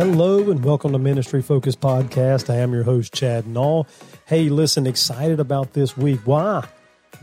Hello and welcome to Ministry Focus Podcast. I am your host, Chad Nall. Hey, listen, excited about this week. Why?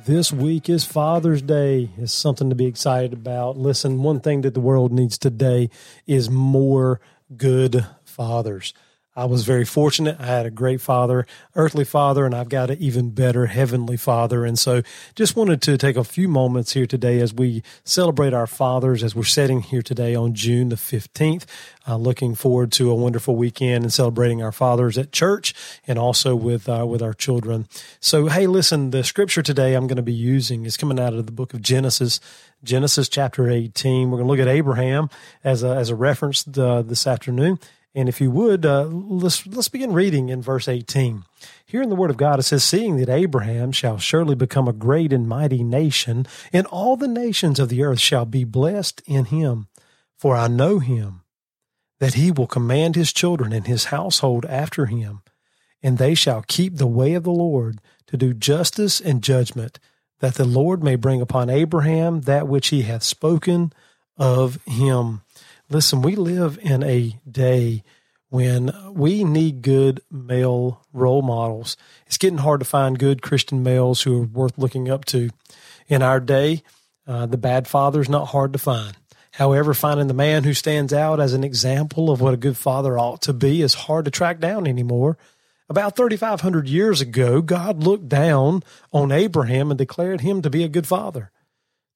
This week is Father's Day. It's something to be excited about. Listen, one thing that the world needs today is more good fathers. I was very fortunate. I had a great father, earthly father, and I've got an even better heavenly father. And so just wanted to take a few moments here today as we celebrate our fathers, as we're sitting here today on June the 15th. Uh, looking forward to a wonderful weekend and celebrating our fathers at church and also with, uh, with our children. So, hey, listen, the scripture today I'm going to be using is coming out of the book of Genesis, Genesis chapter 18. We're going to look at Abraham as a, as a reference uh, this afternoon. And if you would, uh, let's, let's begin reading in verse 18. Here in the Word of God, it says, Seeing that Abraham shall surely become a great and mighty nation, and all the nations of the earth shall be blessed in him. For I know him, that he will command his children and his household after him, and they shall keep the way of the Lord to do justice and judgment, that the Lord may bring upon Abraham that which he hath spoken of him. Listen, we live in a day when we need good male role models. It's getting hard to find good Christian males who are worth looking up to. In our day, uh, the bad father is not hard to find. However, finding the man who stands out as an example of what a good father ought to be is hard to track down anymore. About 3,500 years ago, God looked down on Abraham and declared him to be a good father.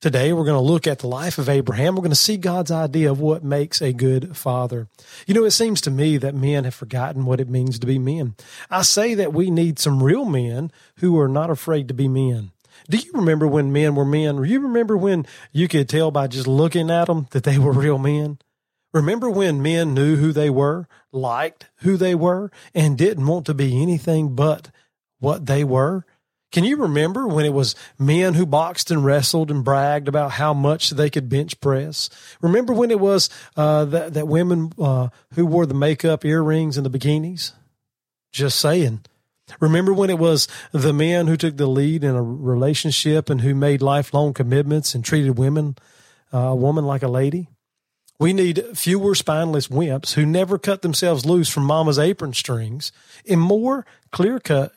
Today, we're going to look at the life of Abraham. We're going to see God's idea of what makes a good father. You know, it seems to me that men have forgotten what it means to be men. I say that we need some real men who are not afraid to be men. Do you remember when men were men? Do you remember when you could tell by just looking at them that they were real men? Remember when men knew who they were, liked who they were, and didn't want to be anything but what they were? Can you remember when it was men who boxed and wrestled and bragged about how much they could bench press? Remember when it was uh, that, that women uh, who wore the makeup, earrings, and the bikinis? Just saying. Remember when it was the men who took the lead in a relationship and who made lifelong commitments and treated women, uh, a woman like a lady? We need fewer spineless wimps who never cut themselves loose from mama's apron strings and more clear cut,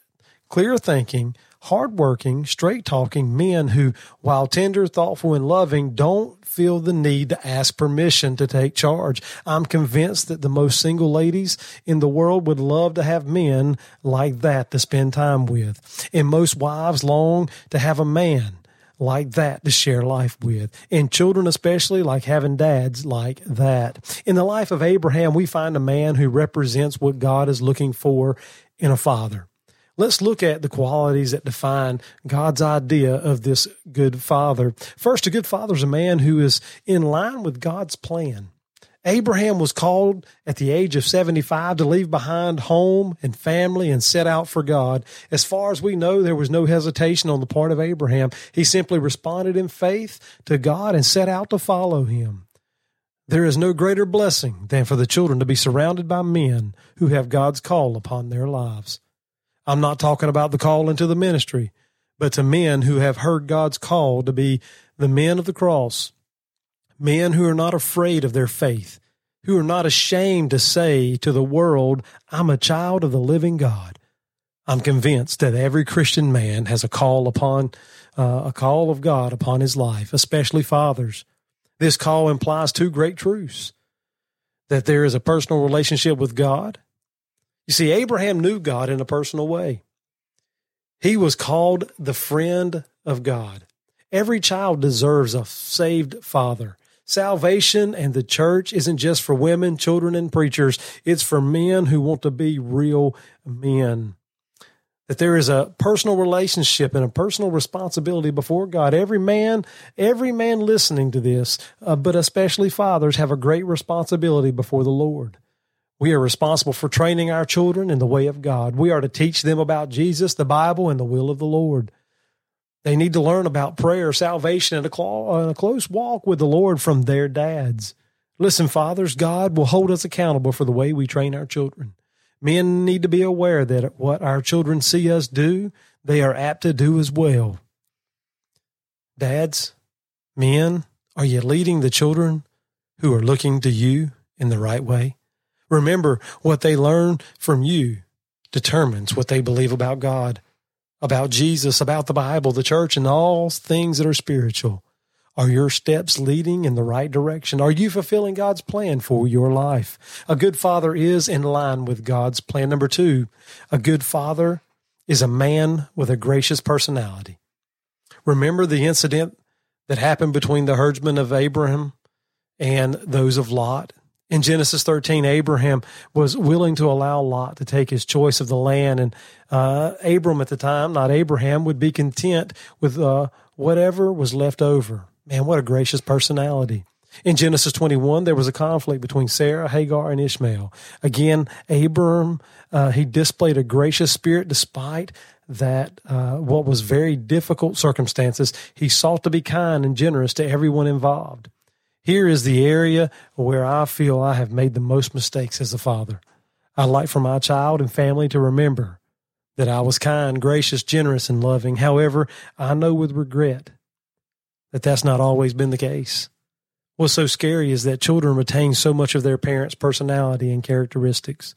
clear thinking, hardworking, straight talking men who, while tender, thoughtful, and loving, don't feel the need to ask permission to take charge. I'm convinced that the most single ladies in the world would love to have men like that to spend time with. And most wives long to have a man like that to share life with. And children, especially, like having dads like that. In the life of Abraham, we find a man who represents what God is looking for in a father. Let's look at the qualities that define God's idea of this good father. First, a good father is a man who is in line with God's plan. Abraham was called at the age of 75 to leave behind home and family and set out for God. As far as we know, there was no hesitation on the part of Abraham. He simply responded in faith to God and set out to follow him. There is no greater blessing than for the children to be surrounded by men who have God's call upon their lives. I'm not talking about the call into the ministry, but to men who have heard God's call to be the men of the cross, men who are not afraid of their faith, who are not ashamed to say to the world, I'm a child of the living God. I'm convinced that every Christian man has a call upon uh, a call of God upon his life, especially fathers. This call implies two great truths that there is a personal relationship with God you see, Abraham knew God in a personal way. He was called the friend of God. Every child deserves a saved father. Salvation and the church isn't just for women, children, and preachers. It's for men who want to be real men. That there is a personal relationship and a personal responsibility before God. Every man, every man listening to this, uh, but especially fathers, have a great responsibility before the Lord. We are responsible for training our children in the way of God. We are to teach them about Jesus, the Bible, and the will of the Lord. They need to learn about prayer, salvation, and a, close walk with the Lord from their dads. Listen, fathers, God will hold us accountable for the way we train our children. Men need to be aware that what our children see us do, they are apt to do as well. Dads, men, are you leading the children who are looking to you in the right way? Remember, what they learn from you determines what they believe about God, about Jesus, about the Bible, the church, and all things that are spiritual. Are your steps leading in the right direction? Are you fulfilling God's plan for your life? A good father is in line with God's plan. Number two, a good father is a man with a gracious personality. Remember the incident that happened between the herdsmen of Abraham and those of Lot? In Genesis 13, Abraham was willing to allow Lot to take his choice of the land. And uh, Abram at the time, not Abraham, would be content with uh, whatever was left over. Man, what a gracious personality. In Genesis 21, there was a conflict between Sarah, Hagar, and Ishmael. Again, Abram, uh, he displayed a gracious spirit despite that uh, what was very difficult circumstances. He sought to be kind and generous to everyone involved. Here is the area where I feel I have made the most mistakes as a father. I'd like for my child and family to remember that I was kind, gracious, generous, and loving. However, I know with regret that that's not always been the case. What's so scary is that children retain so much of their parents' personality and characteristics.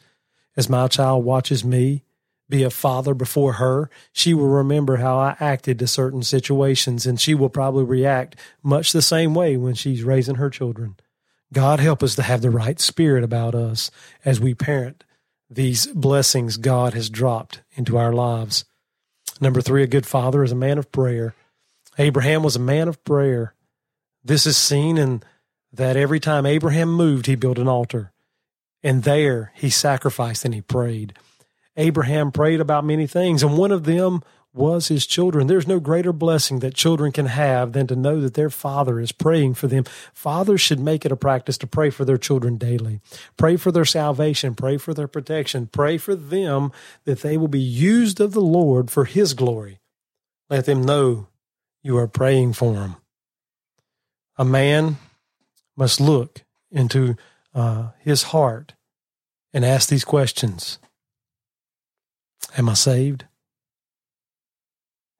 As my child watches me be a father before her, she will remember how I acted to certain situations, and she will probably react much the same way when she's raising her children. God help us to have the right spirit about us as we parent these blessings God has dropped into our lives. Number three, a good father is a man of prayer. Abraham was a man of prayer. This is seen in that every time Abraham moved, he built an altar. And there he sacrificed and he prayed. Abraham prayed about many things, and one of them was his children. There's no greater blessing that children can have than to know that their father is praying for them. Fathers should make it a practice to pray for their children daily. Pray for their salvation, pray for their protection, pray for them that they will be used of the Lord for his glory. Let them know you are praying for them. A man must look into uh, his heart and ask these questions Am I saved?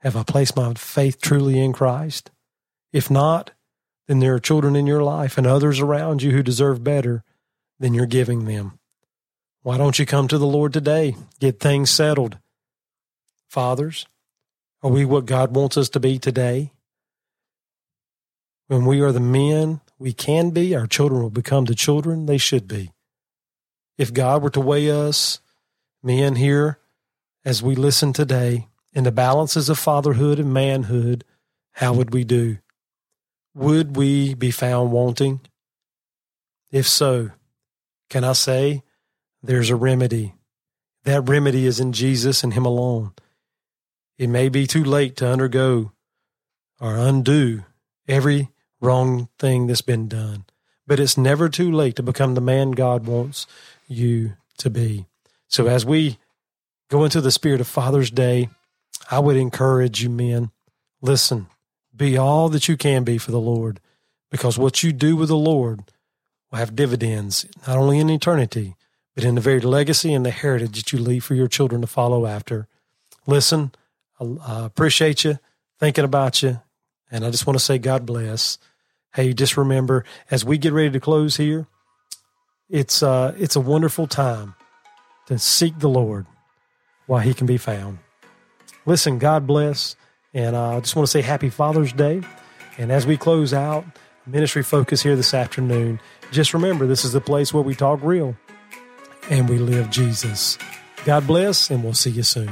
Have I placed my faith truly in Christ? If not, then there are children in your life and others around you who deserve better than you're giving them. Why don't you come to the Lord today? Get things settled. Fathers, are we what God wants us to be today? When we are the men we can be, our children will become the children they should be. If God were to weigh us, men here, as we listen today, in the balances of fatherhood and manhood, how would we do? Would we be found wanting? If so, can I say there's a remedy? That remedy is in Jesus and Him alone. It may be too late to undergo or undo every wrong thing that's been done, but it's never too late to become the man God wants you to be. So as we go into the spirit of Father's Day, I would encourage you, men, listen, be all that you can be for the Lord, because what you do with the Lord will have dividends, not only in eternity, but in the very legacy and the heritage that you leave for your children to follow after. Listen, I appreciate you, thinking about you, and I just want to say God bless. Hey, just remember as we get ready to close here, it's uh, it's a wonderful time to seek the Lord while He can be found. Listen, God bless, and uh, I just want to say Happy Father's Day. And as we close out ministry focus here this afternoon, just remember this is the place where we talk real and we live Jesus. God bless, and we'll see you soon.